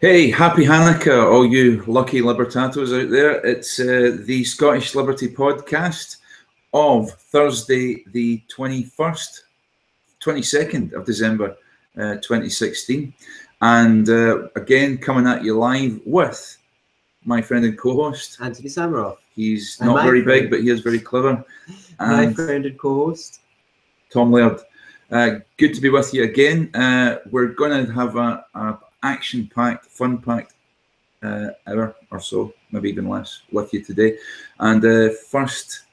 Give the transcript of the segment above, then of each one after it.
Hey, happy Hanukkah, all you lucky libertatos out there. It's uh, the Scottish Liberty podcast of Thursday, the 21st, 22nd of December, uh, 2016. And uh, again, coming at you live with my friend and co host, Anthony Samaroff. He's And not very friend. big, but he is very clever. My And friend and co-host. Tom Laird. Uh, good to be with you again. Uh, we're going to have a, a action-packed, fun-packed uh, hour or so, maybe even less, with you today. And uh, first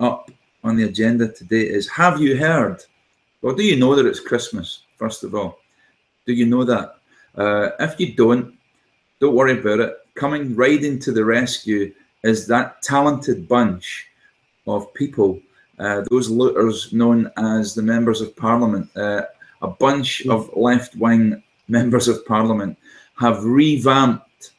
up on the agenda today is: Have you heard? Well, do you know that it's Christmas? First of all, do you know that? Uh, if you don't, don't worry about it. Coming riding to the rescue is that talented bunch of people uh, those looters known as the members of parliament, uh, a bunch of left wing members of parliament, have revamped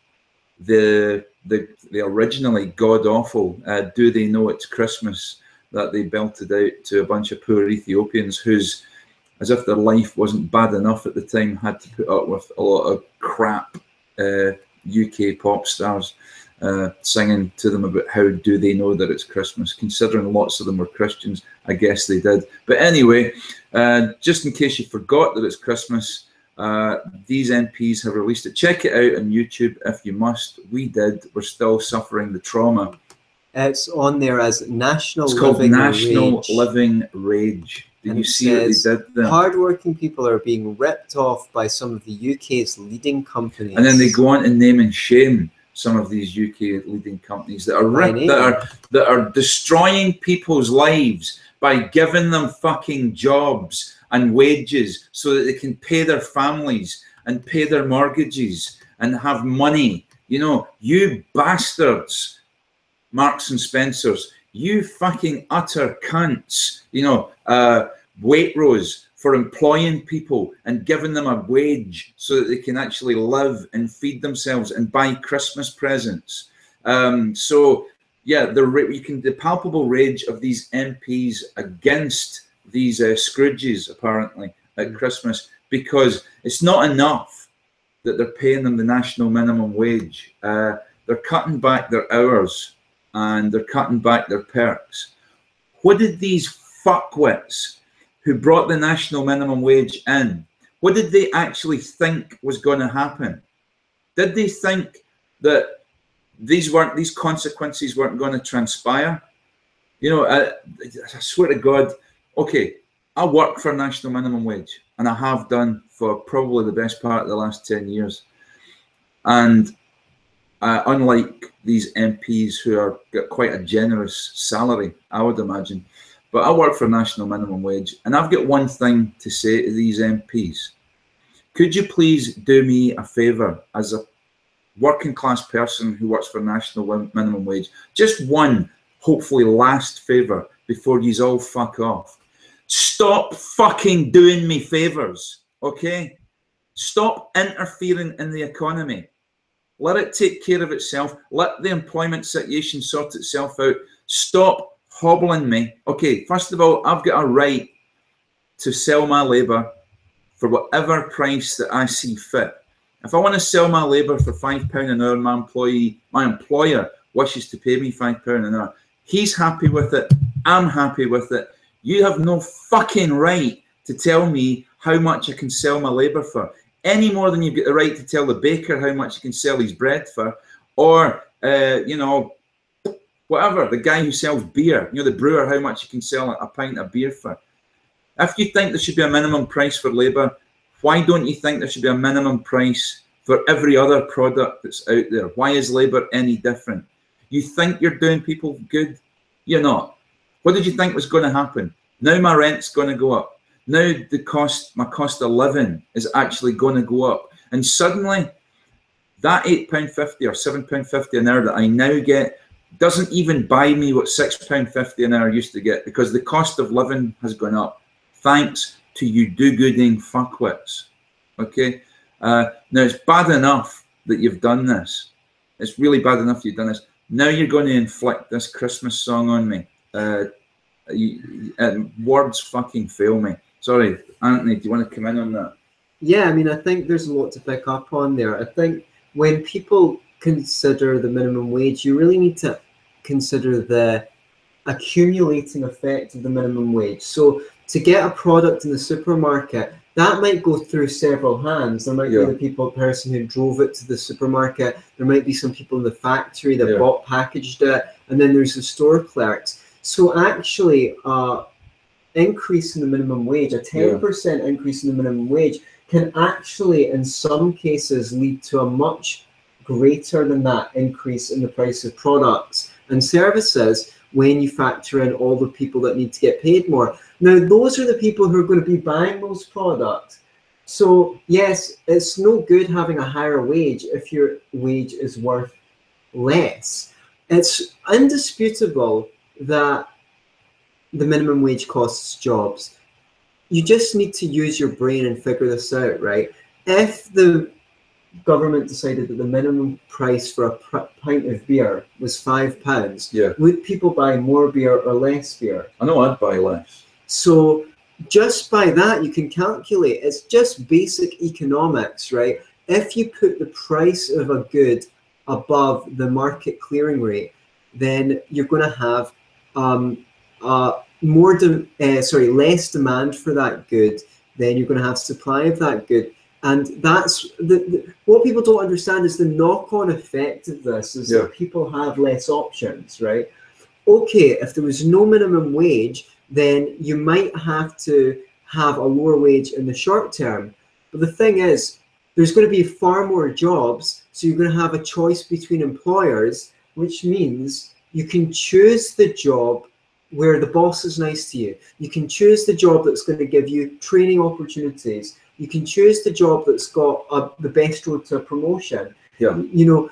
the the, the originally god awful uh, "Do They Know It's Christmas" that they belted out to a bunch of poor Ethiopians whose, as if their life wasn't bad enough at the time, had to put up with a lot of crap uh, UK pop stars uh, singing to them about how do they know that it's Christmas, considering lots of them were Christians. I guess they did. But anyway, uh, just in case you forgot that it's Christmas, uh, these MPs have released it. Check it out on YouTube if you must. We did. We're still suffering the trauma. It's on there as National It's called Living National Rage. Living Rage. Did And you see what they says, did there? Hardworking people are being ripped off by some of the UK's leading companies. And then they go on to name and shame some of these UK leading companies that are By rip, that are that are destroying people's lives by giving them fucking jobs and wages so that they can pay their families and pay their mortgages and have money. You know, you bastards, Marks and Spencers, you fucking utter cunts. You know, uh, Waitrose for employing people and giving them a wage so that they can actually live and feed themselves and buy Christmas presents. Um, so yeah, the you can the palpable rage of these MPs against these uh, Scrooges apparently at Christmas because it's not enough that they're paying them the national minimum wage. Uh, they're cutting back their hours and they're cutting back their perks. What did these fuckwits who brought the national minimum wage in, what did they actually think was going to happen? Did they think that these weren't these consequences weren't going to transpire? You know, I, I swear to God. Okay, I work for national minimum wage, and I have done for probably the best part of the last ten years. And uh, unlike these MPs who are got quite a generous salary, I would imagine, but I work for national minimum wage, and I've got one thing to say to these MPs. Could you please do me a favour as a working class person who works for national minimum wage? Just one, hopefully last favour before yous all fuck off. Stop fucking doing me favours, okay? Stop interfering in the economy. Let it take care of itself. Let the employment situation sort itself out. Stop hobbling me. Okay, first of all, I've got a right to sell my labour for whatever price that I see fit. If I want to sell my labour for five pound an hour, my employee, my employer wishes to pay me five pound an hour. He's happy with it. I'm happy with it. You have no fucking right to tell me how much I can sell my labour for, any more than you've got the right to tell the baker how much he can sell his bread for, or uh, you know, whatever the guy who sells beer, you know, the brewer how much he can sell a pint of beer for. If you think there should be a minimum price for labour, why don't you think there should be a minimum price for every other product that's out there? Why is labour any different? You think you're doing people good? You're not. What did you think was going to happen? Now my rent's going to go up. Now the cost, my cost of living is actually going to go up. And suddenly, that eight pound fifty or seven pound fifty an hour that I now get doesn't even buy me what six pound fifty an hour used to get because the cost of living has gone up. Thanks to you do-gooding fuckwits. Okay. Uh, now it's bad enough that you've done this. It's really bad enough you've done this. Now you're going to inflict this Christmas song on me. Uh, you, uh, words fucking fail me. Sorry, Anthony. Do you want to come in on that? yeah, I mean, I think there's a lot to pick up on there. I think when people consider the minimum wage, you really need to consider the accumulating effect of the minimum wage. So to get a product in the supermarket, that might go through several hands. There might Yeah. be the people person who drove it to the supermarket. There might be some people in the factory that Yeah. bought packaged it, and then there's the store clerks. So actually, uh, increase in the minimum wage, a ten percent increase in the minimum wage, can actually, in some cases, lead to a much greater than that increase in the price of products and services when you factor in all the people that need to get paid more. Now, those are the people who are going to be buying those products. So, yes, it's no good having a higher wage if your wage is worth less. It's indisputable that the minimum wage costs jobs. You just need to use your brain and figure this out, right? If the government decided that the minimum price for a pr- pint of beer was five pounds, Yeah. would people buy more beer or less beer? I know I'd buy less. So just by that, you can calculate. It's just basic economics, right? If you put the price of a good above the market clearing rate, then you're going to have um, uh, more, de- uh, sorry, less demand for that good. Then you're going to have supply of that good, and that's the, the what people don't understand is the knock-on effect of this is Yeah. that people have less options, right? Okay, if there was no minimum wage, then you might have to have a lower wage in the short term. But the thing is, there's going to be far more jobs, so you're going to have a choice between employers, which means you can choose the job where the boss is nice to you. You can choose the job that's going to give you training opportunities. You can choose the job that's got a, the best road to a promotion. Yeah. You know,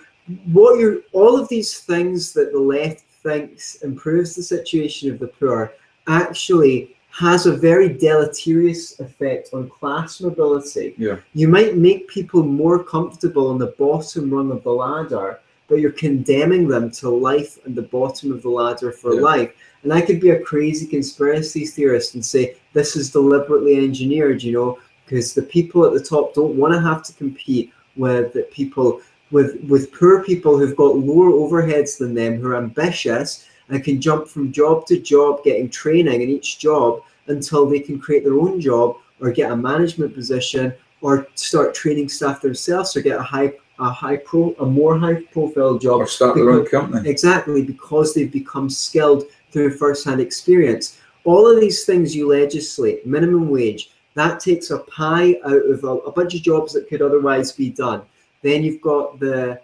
what you're all of these things that the left thinks improves the situation of the poor actually has a very deleterious effect on class mobility. Yeah. You might make people more comfortable on the bottom rung of the ladder, but you're condemning them to life at the bottom of the ladder for Yeah. life. And I could be a crazy conspiracy theorist and say this is deliberately engineered, you know, because the people at the top don't want to have to compete with the people with with poor people who've got lower overheads than them who are ambitious and can jump from job to job getting training in each job until they can create their own job or get a management position or start training staff themselves or get a high a high pro a more high profile job Or start their own company. Exactly, because they've become skilled through first-hand experience. All of these things you legislate, minimum wage, that takes a pie out of a, a bunch of jobs that could otherwise be done. Then you've got the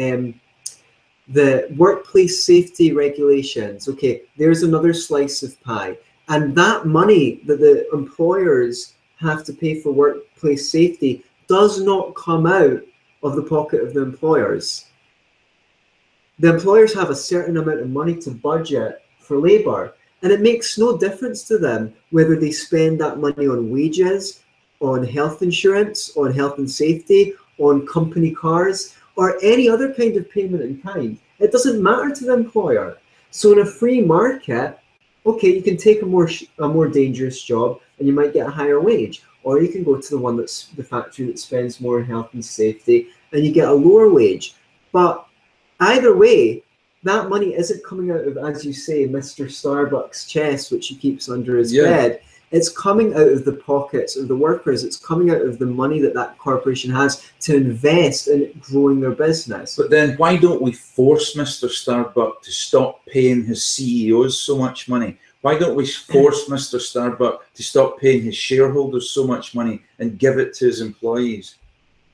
um, the workplace safety regulations. Okay, there's another slice of pie, and that money that the employers have to pay for workplace safety does not come out of the pocket of the employers. The employers have a certain amount of money to budget for labor and it makes no difference to them whether they spend that money on wages on health insurance on health and safety on company cars or any other kind of payment in kind. It doesn't matter to the employer. So in a free market okay you can take a more a more dangerous job and you might get a higher wage or you can go to the one that's the factory that spends more on health and safety and you get a lower wage but either way, that money isn't coming out of, as you say, Mr. Starbucks' chest, which he keeps under his Yeah. bed. It's coming out of the pockets of the workers. It's coming out of the money that that corporation has to invest in growing their business. But then why don't we force Mr. Starbuck to stop paying his CEOs so much money? Why don't we force Mr. Starbuck to stop paying his shareholders so much money and give it to his employees?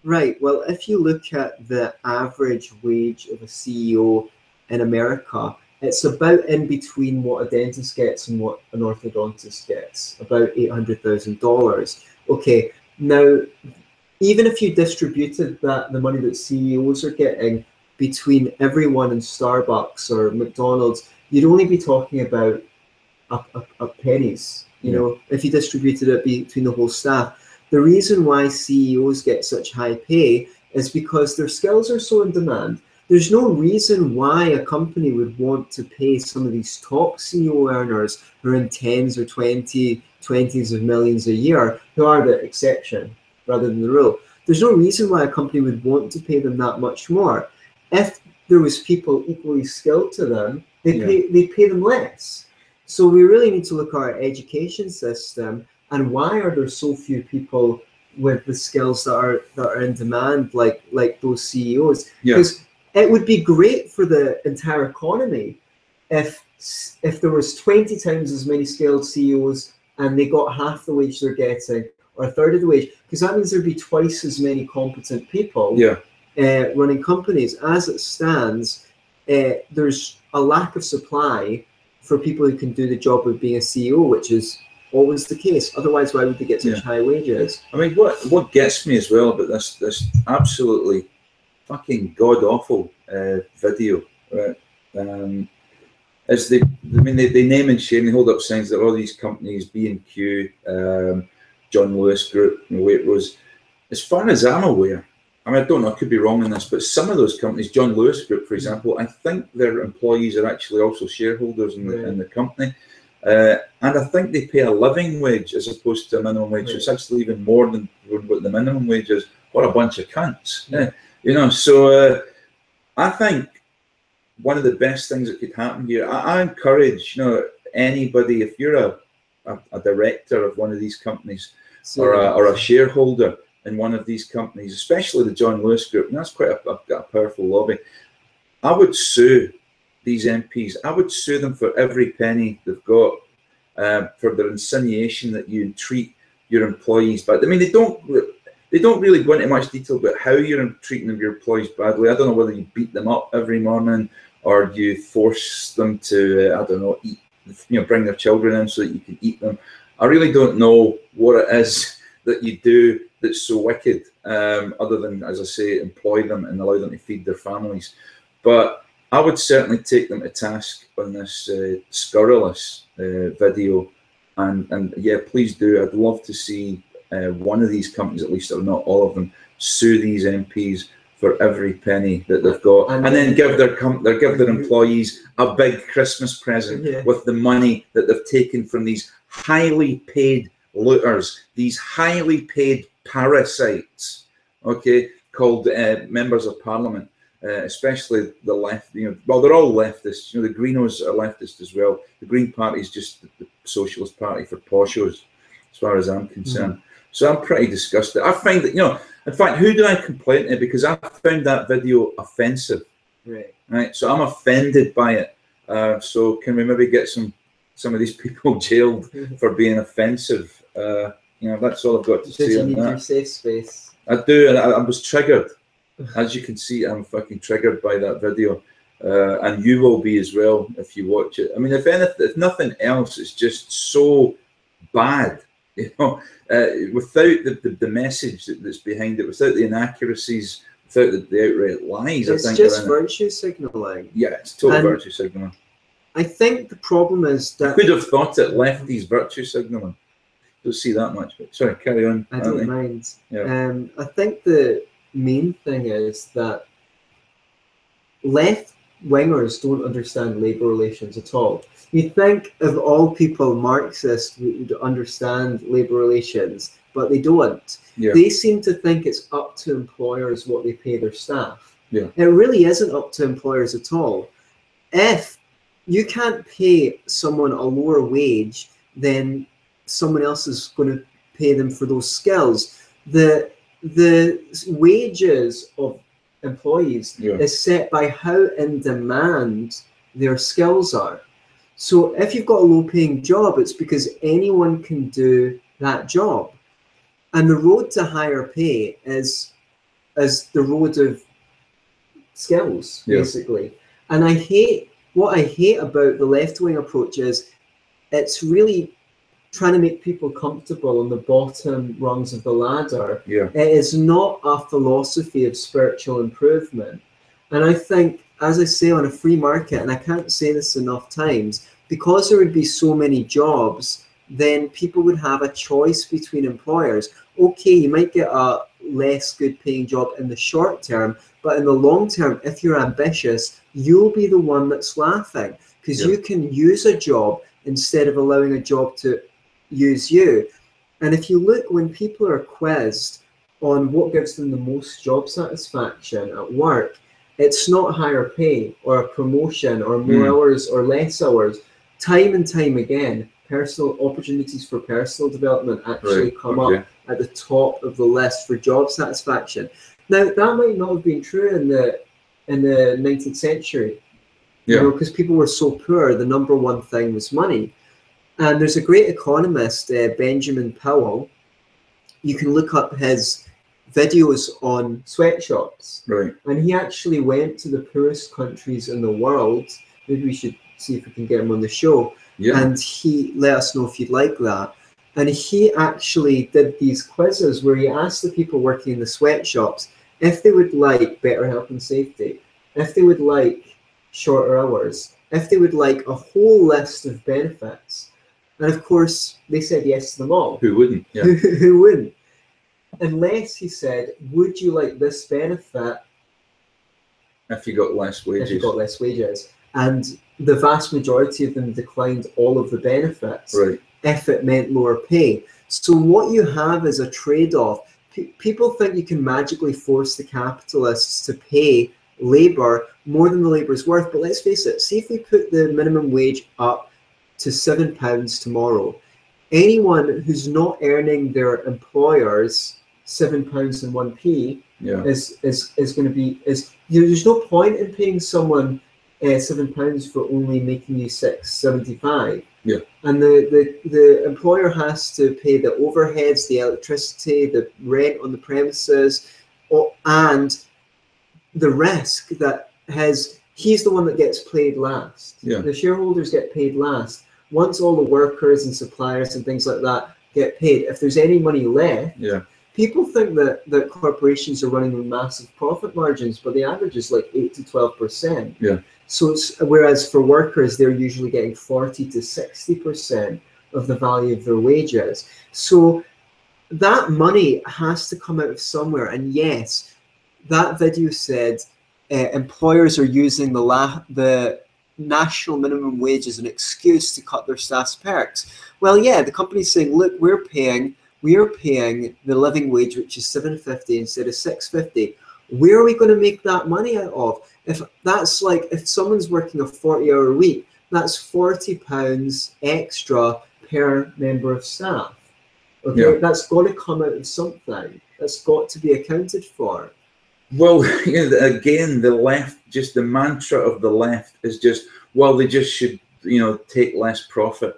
Right. Well, if you look at the average wage of a CEO in America, it's about in between what a dentist gets and what an orthodontist gets, about $800,000. Okay. Now, even if you distributed that the money that CEOs are getting between everyone in Starbucks or McDonald's, you'd only be talking about a, a, a pennies. You Yeah. know, if you distributed it between the whole staff. The reason why CEOs get such high pay is because their skills are so in demand. There's no reason why a company would want to pay some of these top CEO earners who are in tens or 20, 20s of millions a year, who are the exception. rather than the rule. There's no reason why a company would want to pay them that much more. If there was people equally skilled to them, they Yeah. pay they pay them less. So we really need to look at our education system and why are there so few people with the skills that are that are in demand, like like those CEOs? Yeah. Because it would be great for the entire economy if if there was 20 times as many skilled CEOs and they got half the wage they're getting or a third of the wage, because that means there'd be twice as many competent people Yeah. uh, running companies. As it stands, uh, there's a lack of supply for people who can do the job of being a CEO, which is always the case. Otherwise, why would they get such Yeah. high wages? I mean, what what gets me as well about this this absolutely fucking god awful uh, video, right? Um, is they, I mean, they, they name and shame, they hold up signs that all these companies, B and Q, um, John Lewis Group, and Waitrose, as far as I'm aware, I mean, I don't know, I could be wrong in this, but some of those companies, John Lewis Group, for example, I think their employees are actually also shareholders in the, in the company. Uh, and I think they pay a living wage as opposed to a minimum wage. So it's actually even more than what the minimum wage is. What a bunch of cunts. Yeah. You know, so uh, I think one of the best things that could happen here, I, I encourage, you know, anybody, if you're a, a, a director of one of these companies So, or a, or a shareholder in one of these companies, especially the John Lewis Group, and that's quite a, a, a powerful lobby, I would sue these MPs. I would sue them for every penny they've got uh, for their insinuation that you treat your employees bad. I mean, they don't they don't really go into much detail about how you're treating your employees badly. I don't know whether you beat them up every morning or you force them to uh, I don't know eat you know bring their children in so that you can eat them. I really don't know what it is that you do that's so wicked, um, other than as I say, employ them and allow them to feed their families. But I would certainly take them to task on this uh, scurrilous uh, video, and and yeah, please do. I'd love to see uh, one of these companies, at least, or not all of them, sue these MPs for every penny that they've got, And and, then give their com- their give their employees a big Christmas present Yeah. with the money that they've taken from these highly paid looters, these highly paid parasites, okay, called uh, members of parliament, uh, especially the left. You know, well, they're all leftists. You know, the Greenos are leftist as well. The Green Party is just the, the socialist party for poshos, as far as I'm concerned. So I'm pretty disgusted. I find that you know, in fact, who do I complain to? Because I found that video offensive right. right? So I'm offended by it. Uh, so can we maybe get some some of these people jailed for being offensive? Uh, you know, that's all I've got to say you on need your safe space? I do, and I, I was triggered. As you can see, I'm fucking triggered by that video, uh, and you will be as well if you watch it. I mean, if anything, if nothing else, it's just so bad. You know, uh, without the, the, the message that, that's behind it, without the inaccuracies, without the, the outright lies, I It's think. just in it. virtue signaling. Yeah, it's total And- virtue signaling. I think the problem is I that could have thought it lefties virtue signaling. Don't see that much, but sorry, carry on. I don't mind. Yeah. Um, I think the main thing is that left wingers don't understand labor relations at all. You think of all people, Marxists would understand labor relations, but they don't. Yeah. They seem to think it's up to employers what they pay their staff. Yeah. It really isn't up to employers at all. If you can't pay someone a lower wage than someone else is going to pay them for those skills, the the wages of employees Yeah. is set by how in demand their skills are. So if you've got a low paying job, it's because anyone can do that job. And the road to higher pay is is the road of skills, Yeah. basically. And I hate what I hate about the left wing approach is it's really trying to make people comfortable on the bottom rungs of the ladder Yeah, it is not a philosophy of spiritual improvement. And I think, as I say, on a free market, and I can't say this enough times, because there would be so many jobs, then people would have a choice between employers. Okay, you might get a less good paying job in the short term, but in the long term, if you're ambitious, you'll be the one that's laughing because Yeah. you can use a job instead of allowing a job to use you. And if you look when people are quizzed on what gives them the most job satisfaction at work, it's not higher pay or a promotion or more Mm. hours or less hours. Time and time again, personal opportunities for personal development actually Right, come okay. up at the top of the list for job satisfaction. Now that might not have been true in the in the 19th century, Yeah. you know, because people were so poor. The number one thing was money. And there's a great economist, uh, Benjamin Powell. You can look up his videos on sweatshops, Right. and he actually went to the poorest countries in the world. Maybe we should see if we can get him on the show Yeah. and he let us know if you'd like that. And he actually did these quizzes where he asked the people working in the sweatshops if they would like better health and safety, if they would like shorter hours, if they would like a whole list of benefits. And of course, they said yes to them all. Who wouldn't? Yeah. Who, who wouldn't? Unless he said, Would you like this benefit if you got less wages?" if you got less wages? And the vast majority of them declined all of the benefits. Right. if it meant lower pay. So what you have is a trade-off. P- people think you can magically force the capitalists to pay labor more than the labor is worth, but let's face it. See if we put the minimum wage up to seven pounds tomorrow. Anyone who's not earning their employers seven pounds and one p Yeah. is is is going to be is you, there's no point in paying someone uh, seven pounds for only making you six seventy five. Yeah. And the, the the employer has to pay the overheads, the electricity, the rent on the premises, or, and the risk that has he's the one that gets paid last. Yeah. The shareholders get paid last. Once all the workers and suppliers and things like that get paid, if there's any money left, Yeah. people think that, that corporations are running with massive profit margins, but the average is like eight to twelve percent. Yeah. So it's whereas for workers they're usually getting forty to sixty percent of the value of their wages. So that money has to come out of somewhere. And yes, that video said uh, employers are using the la- the national minimum wage as an excuse to cut their staff's perks. Well, yeah, the company's saying, look, we're paying we are paying the living wage, which is seven fifty instead of six fifty. Where are we going to make that money out of? If that's like if someone's working a forty hour week, that's forty pounds extra per member of staff. Okay, Yeah. that's got to come out of something. That's got to be accounted for. Well, again, the left, just the mantra of the left is just, well, they just should, you know, take less profit.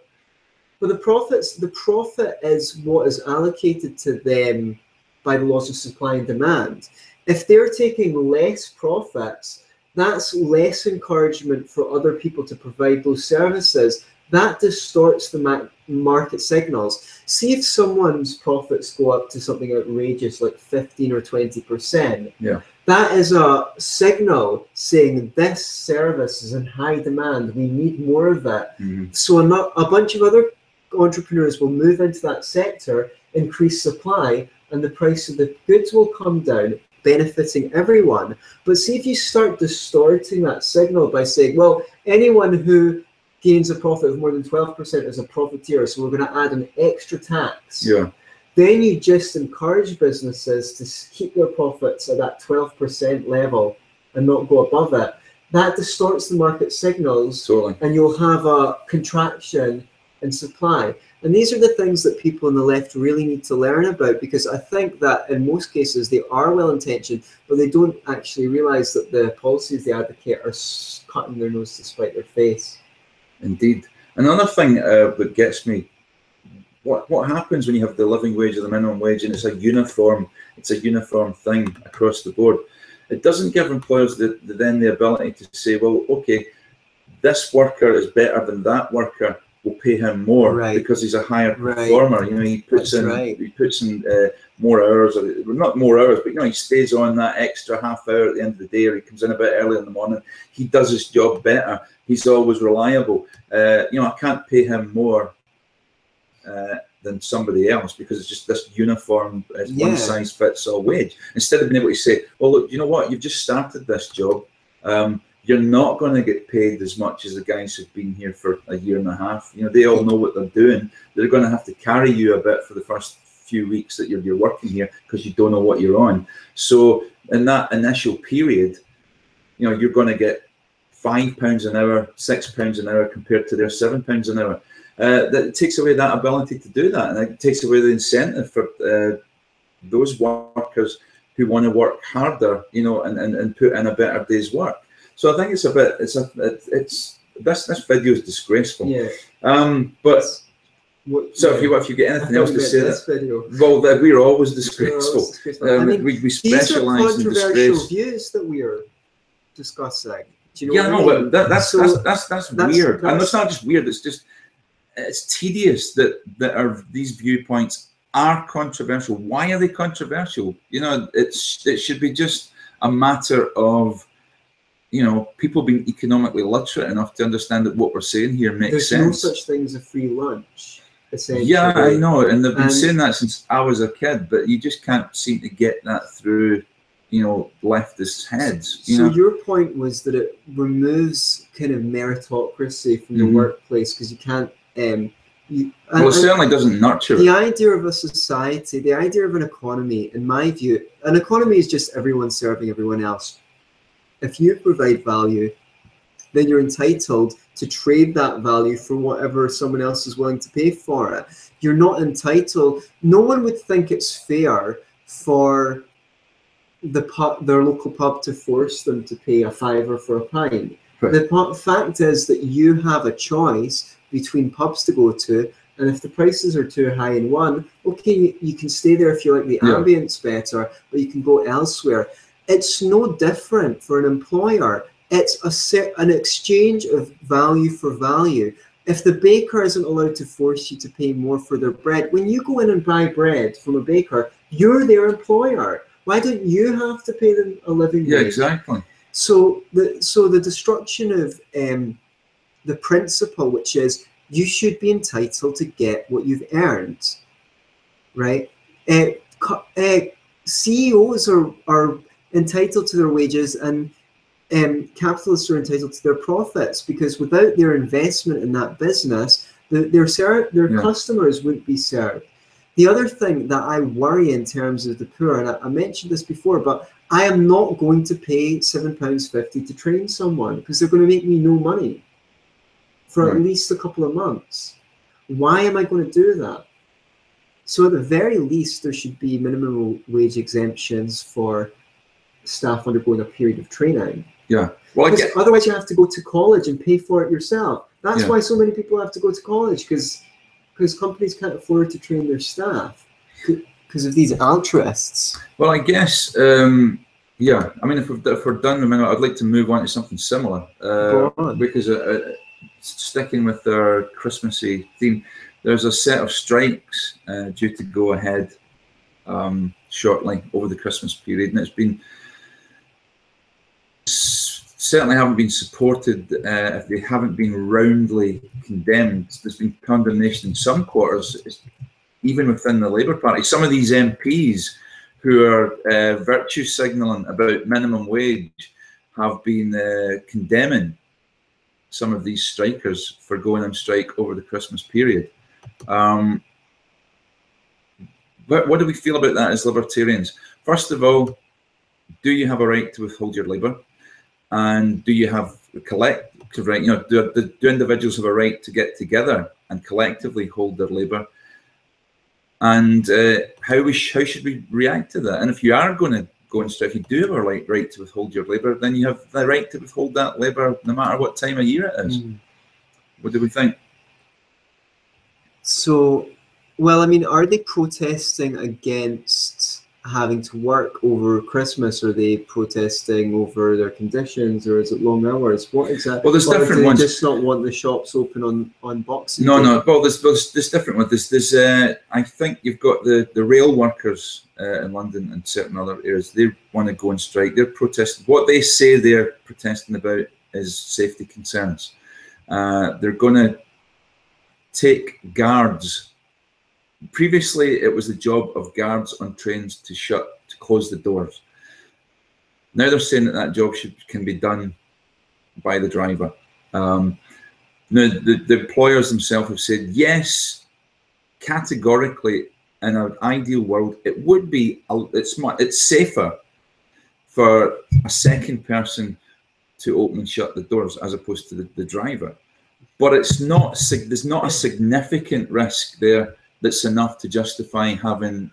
But the profits, the profit is what is allocated to them by the laws of supply and demand. If they're taking less profits, that's less encouragement for other people to provide those services. That distorts the market signals. See if someone's profits go up to something outrageous like 15 or 20%. Yeah. That is a signal saying this service is in high demand. We need more of it. Mhm. So a, a bunch of other entrepreneurs will move into that sector, increase supply, and the price of the goods will come down, benefiting everyone. But see if you start distorting that signal by saying, well, anyone who gains a profit of more than 12% as a profiteer, so we're going to add an extra tax. Yeah. Then you just encourage businesses to keep their profits at that 12% level and not go above it. That distorts the market signals Totally. and you'll have a contraction in supply. And these are the things that people on the left really need to learn about because I think that in most cases they are well intentioned, but they don't actually realize that the policies they advocate are cutting their nose to spite their face. Indeed. Another thing uh, that gets me, what what happens when you have the living wage or the minimum wage and it's a uniform, it's a uniform thing across the board. It doesn't give employers the, the then the ability to say, well, okay, this worker is better than that worker. We'll pay him more Right. because he's a higher Right. performer. You know, he puts That's in right. he puts in uh, more hours, or not more hours, but you know, he stays on that extra half hour at the end of the day, or he comes in a bit early in the morning. He does his job better. He's always reliable. Uh, you know, I can't pay him more uh, than somebody else because it's just this uniform, it's Yeah. one size fits all wage. Instead of being able to say, well, look, you know what, you've just started this job. Um, you're not going to get paid as much as the guys who've been here for a year and a half. You know, they all know what they're doing. They're going to have to carry you a bit for the first few weeks that you're, you're working here because you don't know what you're on. So in that initial period, you know, you're going to get five pounds an hour, six pounds an hour compared to their seven pounds an hour. Uh, that takes away that ability to do that, and it takes away the incentive for uh, those workers who want to work harder, you know, and, and, and put in a better day's work. So I think it's a bit, it's a, it's this this video is disgraceful. Yeah. Um, but What, so yeah. if you if you get anything else to say, that, video. well, that we're always We're disgraceful. always disgraceful. I Um, mean, we, we these are specialize in controversial disgrace. views that we are discussing. Do you know Yeah, what I no, mean? but that, that's, So that's that's that's that's- weird, and it's not just weird. It's just it's tedious that that are these viewpoints are controversial. Why are they controversial? You know, it's it should be just a matter of you know people being economically literate enough to understand that what we're saying here makes there's sense. There's no such thing as a free lunch. Essentially. Yeah, I know, and they've been And- saying that since I was a kid, but you just can't seem to get that through, you know, leftist heads. You so know, your point was that it removes kind of meritocracy from the Mhm. workplace because you can't. Um, you, well, it certainly doesn't nurture the it. idea of a society, the idea of an economy, in my view, an economy is just everyone serving everyone else. If you provide value, then you're entitled to trade that value for whatever someone else is willing to pay for it. You're not entitled. No one would think it's fair for the pub, their local pub to force them to pay a fiver for a pint. Right. The fact is that you have a choice between pubs to go to, and if the prices are too high in one, okay, you, you can stay there if you like the Yeah. ambience better, but you can go elsewhere. It's no different for an employer. It's a set, an exchange of value for value. If the baker isn't allowed to force you to pay more for their bread, when you go in and buy bread from a baker, you're their employer. Why don't you have to pay them a living wage? Yeah, exactly. So the so the destruction of um, the principle, which is you should be entitled to get what you've earned, right? Uh, uh, CEOs are are entitled to their wages, and um, capitalists are entitled to their profits because without their investment in that business, the, their ser- their Yeah. customers wouldn't be served. The other thing that I worry in terms of the poor, and I, I mentioned this before, but I am not going to pay seven pounds fifty to train someone because they're going to make me no money for at least a couple of months. Why am I going to do that? So at the very least, there should be minimum wage exemptions for staff undergoing a period of training. Yeah. Well, get, otherwise, you have to go to college and pay for it yourself. That's Yeah. why so many people have to go to college because because companies can't afford to train their staff because of these altruists. well, I guess, um, yeah. I mean, if we're, if we're done in a minute, I'd like to move on to something similar. Uh, Go on. Because uh, uh, sticking with our Christmassy theme, there's a set of strikes uh, due to go ahead um, shortly over the Christmas period, and it's been certainly haven't been supported uh, if they haven't been roundly condemned. There's been condemnation in some quarters, even within the Labour Party. Some of these MPs who are uh, virtue signalling about minimum wage have been uh, condemning some of these strikers for going on strike over the Christmas period. Um, but what do we feel about that as libertarians? First of all, do you have a right to withhold your labour? And do you have a collective right? You know, do, do, do individuals have a right to get together and collectively hold their labour? And uh, how we sh- how should we react to that? And if you are going to go and strike, if you do have a right, right to withhold your labour, then you have the right to withhold that labour no matter what time of year it is. What do we think? So, well, I mean, are they protesting against having to work over Christmas? Are they protesting over their conditions, or is it long hours? What exactly? Well, there's different ones. Just not want the shops open on on Boxing No, Day? no. Well, there's there's, there's different ones. There's, there's uh, I think you've got the the rail workers uh, in London and certain other areas. They want to go on strike. They're protesting. What they say they're protesting about is safety concerns. Uh, they're going to take guards. Previously, it was the job of guards on trains to shut to close the doors. Now they're saying that that job should can be done by the driver. Um, now, the, the employers themselves have said, yes, categorically, in an ideal world, it would be it's much it's safer for a second person to open and shut the doors as opposed to the, the driver. But it's not there's not a significant risk there that's enough to justify having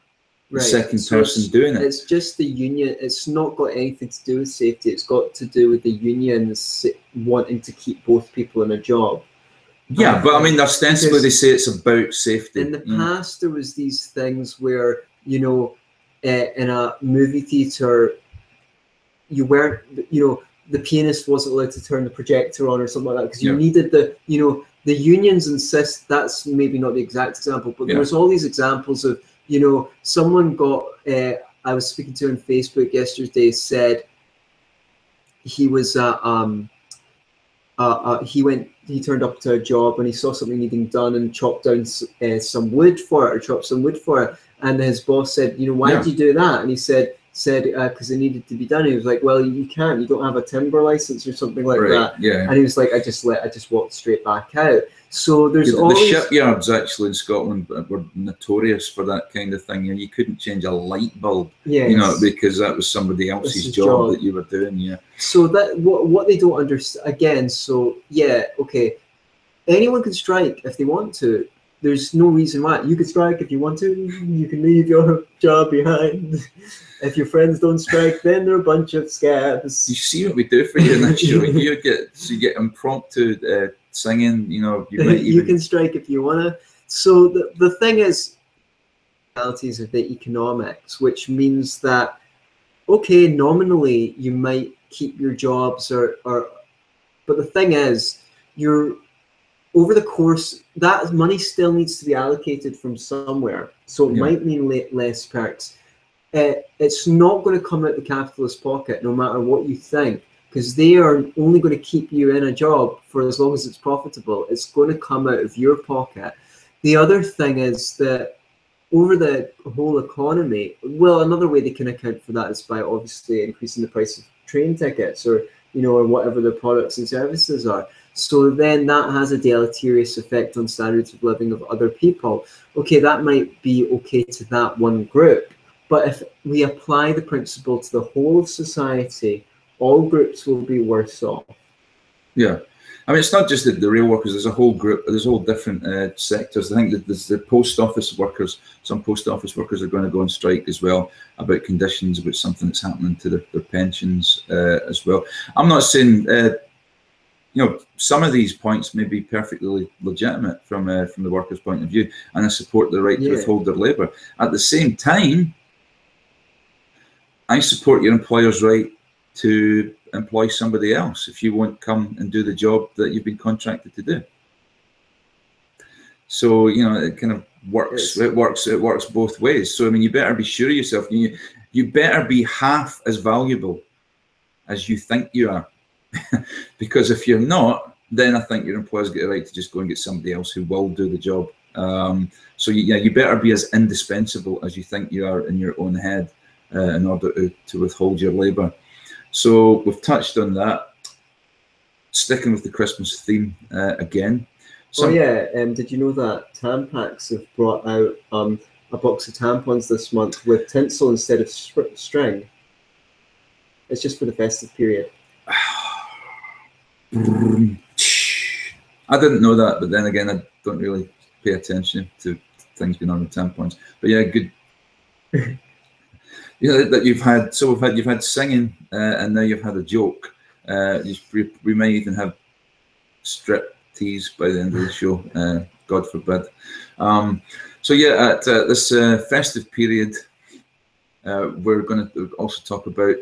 the right. second so person doing it. It's just the union. It's not got anything to do with safety. It's got to do with the unions wanting to keep both people in a job. Yeah, but I mean, ostensibly they say it's about safety. In the past, there was these things where you know, uh, in a movie theater, you weren't, you know, the pianist wasn't allowed to turn the projector on or something like that because you yeah. needed the, you know, the unions insist. That's maybe not the exact example, but yeah. there's all these examples of, you know, someone got. Uh, I was speaking to on Facebook yesterday. Said he was uh, um uh, uh, he went he turned up to a job and he saw something needing done and chopped down uh, some wood for it or chopped some wood for it and his boss said you know why yeah. did you do that and he said said because uh, it needed to be done he was like well you can't you don't have a timber license or something like right. that yeah and he was like i just let i just walked straight back out so there's yeah, always... the shipyards actually in Scotland were notorious for that kind of thing. You, you couldn't change a light bulb, yes. you know, because that was somebody else's job, job, that you were doing. Yeah. So that what what they don't understand again. So yeah, okay, anyone can strike if they want to. There's no reason why you can strike if you want to. You can leave your job behind. if your friends don't strike, then they're a bunch of scabs. You see what we do for you in that show. you get so you get impromptu. Uh, singing. You know, you, even... you can strike if you wanna. So the the thing is, realities of the economics, which means that okay, nominally you might keep your jobs or or, but the thing is, you're over the course that money still needs to be allocated from somewhere. So it yeah. might mean less perks. Uh, it's not going to come out the capitalist pocket, no matter what you think because they are only going to keep you in a job for as long as it's profitable. It's going to come out of your pocket. The other thing is that over the whole economy, well, another way they can account for that is by obviously increasing the price of train tickets or you know or whatever the products and services are. So then that has a deleterious effect on standards of living of other people. Okay, that might be okay to that one group, but if we apply the principle to the whole of society, all groups will be worse off. Yeah. I mean, it's not just the, the rail workers. There's a whole group. There's all different uh, sectors. I think that there's the post office workers. Some post office workers are going to go on strike as well about conditions, about something that's happening to their, their pensions uh, as well. I'm not saying, uh, you know, some of these points may be perfectly legitimate from uh, from the workers' point of view, and I support the right yeah. to withhold their labour. At the same time, I support your employer's right to employ somebody else if you won't come and do the job that you've been contracted to do. So you know it kind of works. It works. It works both ways. So I mean, you better be sure of yourself. You you better be half as valuable as you think you are, because if you're not, then I think your employer's got a right to just go and get somebody else who will do the job. Um, so you, yeah, you better be as indispensable as you think you are in your own head uh, in order to, to withhold your labour. So we've touched on that. Sticking with the Christmas theme uh, again. oh yeah, um, did you know that Tampax have brought out um, a box of tampons this month with tinsel instead of string? It's just for the festive period. I didn't know that, but then again, I don't really pay attention to things going on with tampons. But yeah, good. you know that you've had so we've had you've had singing uh, and now you've had a joke. Uh, we, we may even have strip tease by the end of the show. Uh, God forbid. Um, so yeah, at uh, this uh, festive period, uh, we're going to also talk about.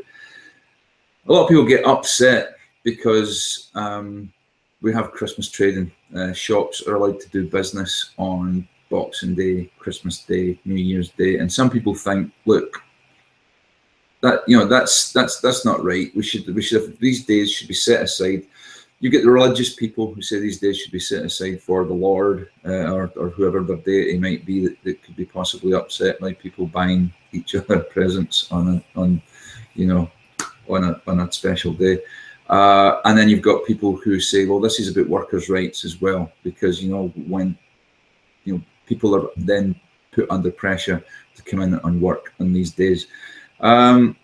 A lot of people get upset because um, we have Christmas trading. Uh, shops are allowed to do business on Boxing Day, Christmas Day, New Year's Day, and some people think, look, that you know that's that's that's not right. We should we should have, these days should be set aside. You get the religious people who say these days should be set aside for the Lord uh, or, or whoever their deity might be that, that could be possibly upset by people buying each other presents on a, on you know on a on a special day. Uh, and then you've got people who say, well, this is about workers' rights as well, because you know when you know people are then put under pressure to come in and work on these days. Um,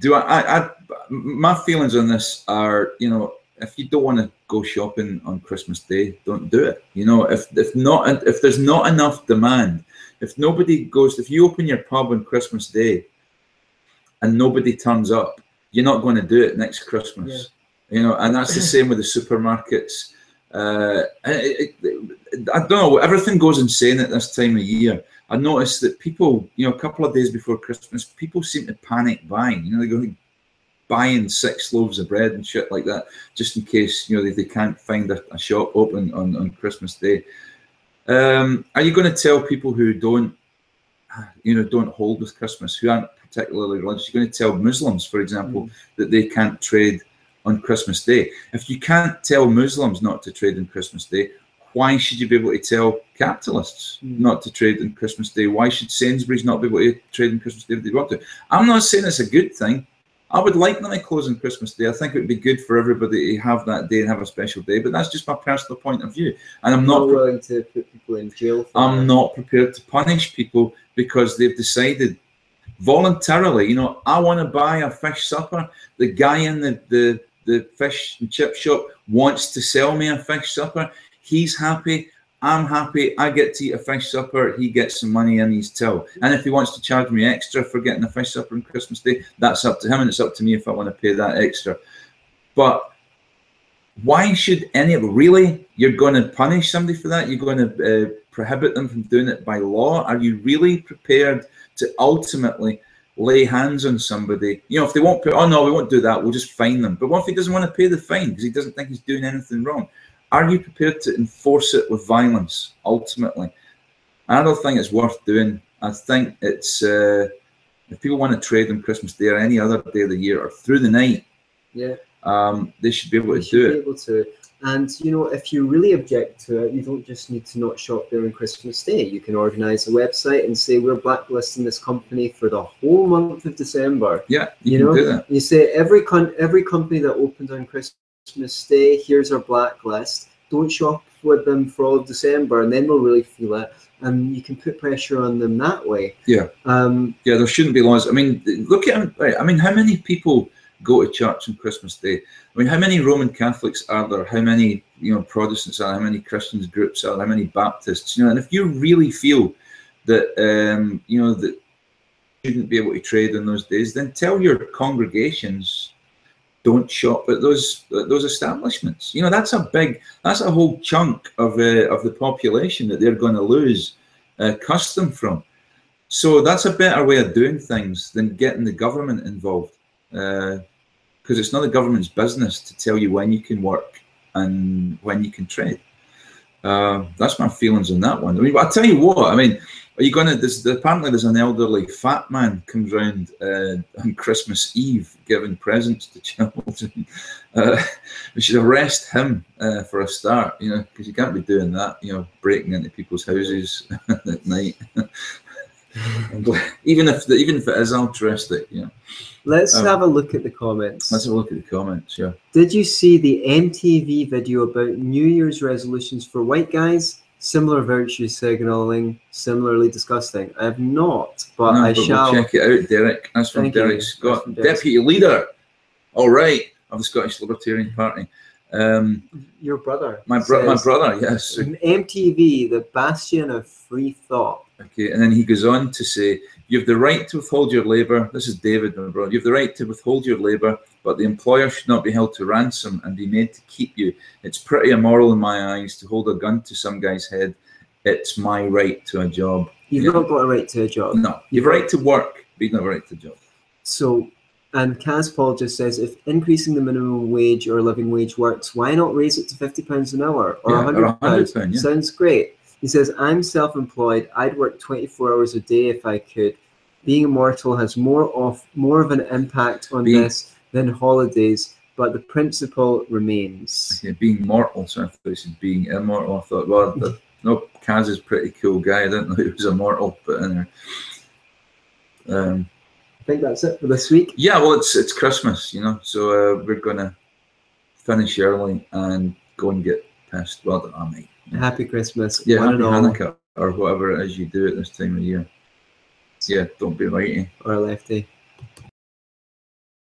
do I, I, I? My feelings on this are, you know, if you don't want to go shopping on Christmas Day, don't do it. You know, if if not if there's not enough demand, if nobody goes, if you open your pub on Christmas Day and nobody turns up, you're not going to do it next Christmas. Yeah. You know, and that's the same with the supermarkets. Uh, it, it, I don't know. Everything goes insane at this time of year. I noticed that people, you know, a couple of days before Christmas, people seem to panic buying. You know, they're go buying six loaves of bread and shit like that, just in case you know they, they can't find a, a shop open on, on Christmas Day. Um, are you going to tell people who don't, you know, don't hold with Christmas, who aren't particularly religious, you're going to tell Muslims, for example, mm. that they can't trade on Christmas Day? If you can't tell Muslims not to trade on Christmas Day, why should you be able to tell capitalists mm. not to trade on Christmas Day? Why should Sainsbury's not be able to trade on Christmas Day if they want to? I'm not saying it's a good thing. I would like them to close on Christmas Day. I think it would be good for everybody to have that day and have a special day. But that's just my personal point of view, and I'm not willing to put people in jail. I'm that. not prepared to punish people because they've decided voluntarily. You know, I want to buy a fish supper. The guy in the the the fish and chip shop wants to sell me a fish supper. He's happy. I'm happy. I get to eat a fish supper. He gets some money in his till. And if he wants to charge me extra for getting a fish supper on Christmas Day, that's up to him, and it's up to me if I want to pay that extra. But why should any of really you're going to punish somebody for that? You're going to uh, prohibit them from doing it by law? Are you really prepared to ultimately lay hands on somebody? You know, if they won't put, oh no, we won't do that. We'll just fine them. But what if he doesn't want to pay the fine because he doesn't think he's doing anything wrong? Are you prepared to enforce it with violence ultimately? I don't think it's worth doing. I think it's uh, if people want to trade on Christmas Day or any other day of the year or through the night, yeah, um, they should be able they to do it. And you know, if you really object to it, you don't just need to not shop there on Christmas Day. You can organise a website and say we're blacklisting this company for the whole month of December. Yeah, you, you know, you say every con- every company that opens on Christmas Christmas Day, here's our blacklist. Don't shop with them for all of December, and then they'll really feel it. And you can put pressure on them that way. Yeah. Um, yeah, there shouldn't be laws. I mean, look at I mean, how many people go to church on Christmas Day? I mean, how many Roman Catholics are there? How many you know Protestants are? How many Christians groups are? How many Baptists? You know, and if you really feel that um, you know that shouldn't be able to trade on those days, then tell your congregations don't shop at those those establishments. You know, that's a big, that's a whole chunk of uh, of the population that they're going to lose uh, custom from. So that's a better way of doing things than getting the government involved, because uh, it's not the government's business to tell you when you can work and when you can trade. Uh, that's my feelings on that one. I mean, I tell you what, I mean, are you gonna? There's apparently there's an elderly fat man comes around uh, on Christmas Eve giving presents to children. Uh, we should arrest him uh, for a start, you know, because you can't be doing that, you know, breaking into people's houses at night. even if the, even if it is altruistic, you know. Let's um, have a look at the comments. Let's have a look at the comments. Yeah. Did you see the MTV video about New Year's resolutions for white guys? Similar virtue signaling, similarly disgusting. I have not, but no, I but shall. We'll check it out, Derek. That's from Thank Derek Scott, from Deputy Leader. All right, of the Scottish Libertarian Party. Um, Your brother. My brother. My brother. Yes. MTV, the bastion of free thought. Okay, and then he goes on to say, "You have the right to withhold your labour. This is David, my brother. You have the right to withhold your labour but the employer should not be held to ransom and be made to keep you. It's pretty immoral in my eyes to hold a gun to some guy's head. It's my right to a job. You've yeah. not got a right to a job. No, you've a right to work, but you've not a right to a job. So, and Kaz Paul just says, if increasing the minimum wage or living wage works, why not raise it to fifty pounds an hour or yeah, hundred pounds? Yeah. Sounds great. He says, I'm self-employed. I'd work 24 hours a day if I could. Being immortal has more of more of an impact on Being, this than holidays, but the principle remains. Okay, being mortal, so I thought this is being immortal. I thought, well, the, no, Kaz is a pretty cool guy. I didn't know he was immortal, but anyway. Um, I think that's it for this week. Yeah, well, it's it's Christmas, you know, so uh, we're gonna finish early and go and get pissed. Well done, mate. Happy Christmas. Yeah, happy Hanukkah. or whatever it is you do at this time of year. Yeah, don't be righty. or lefty.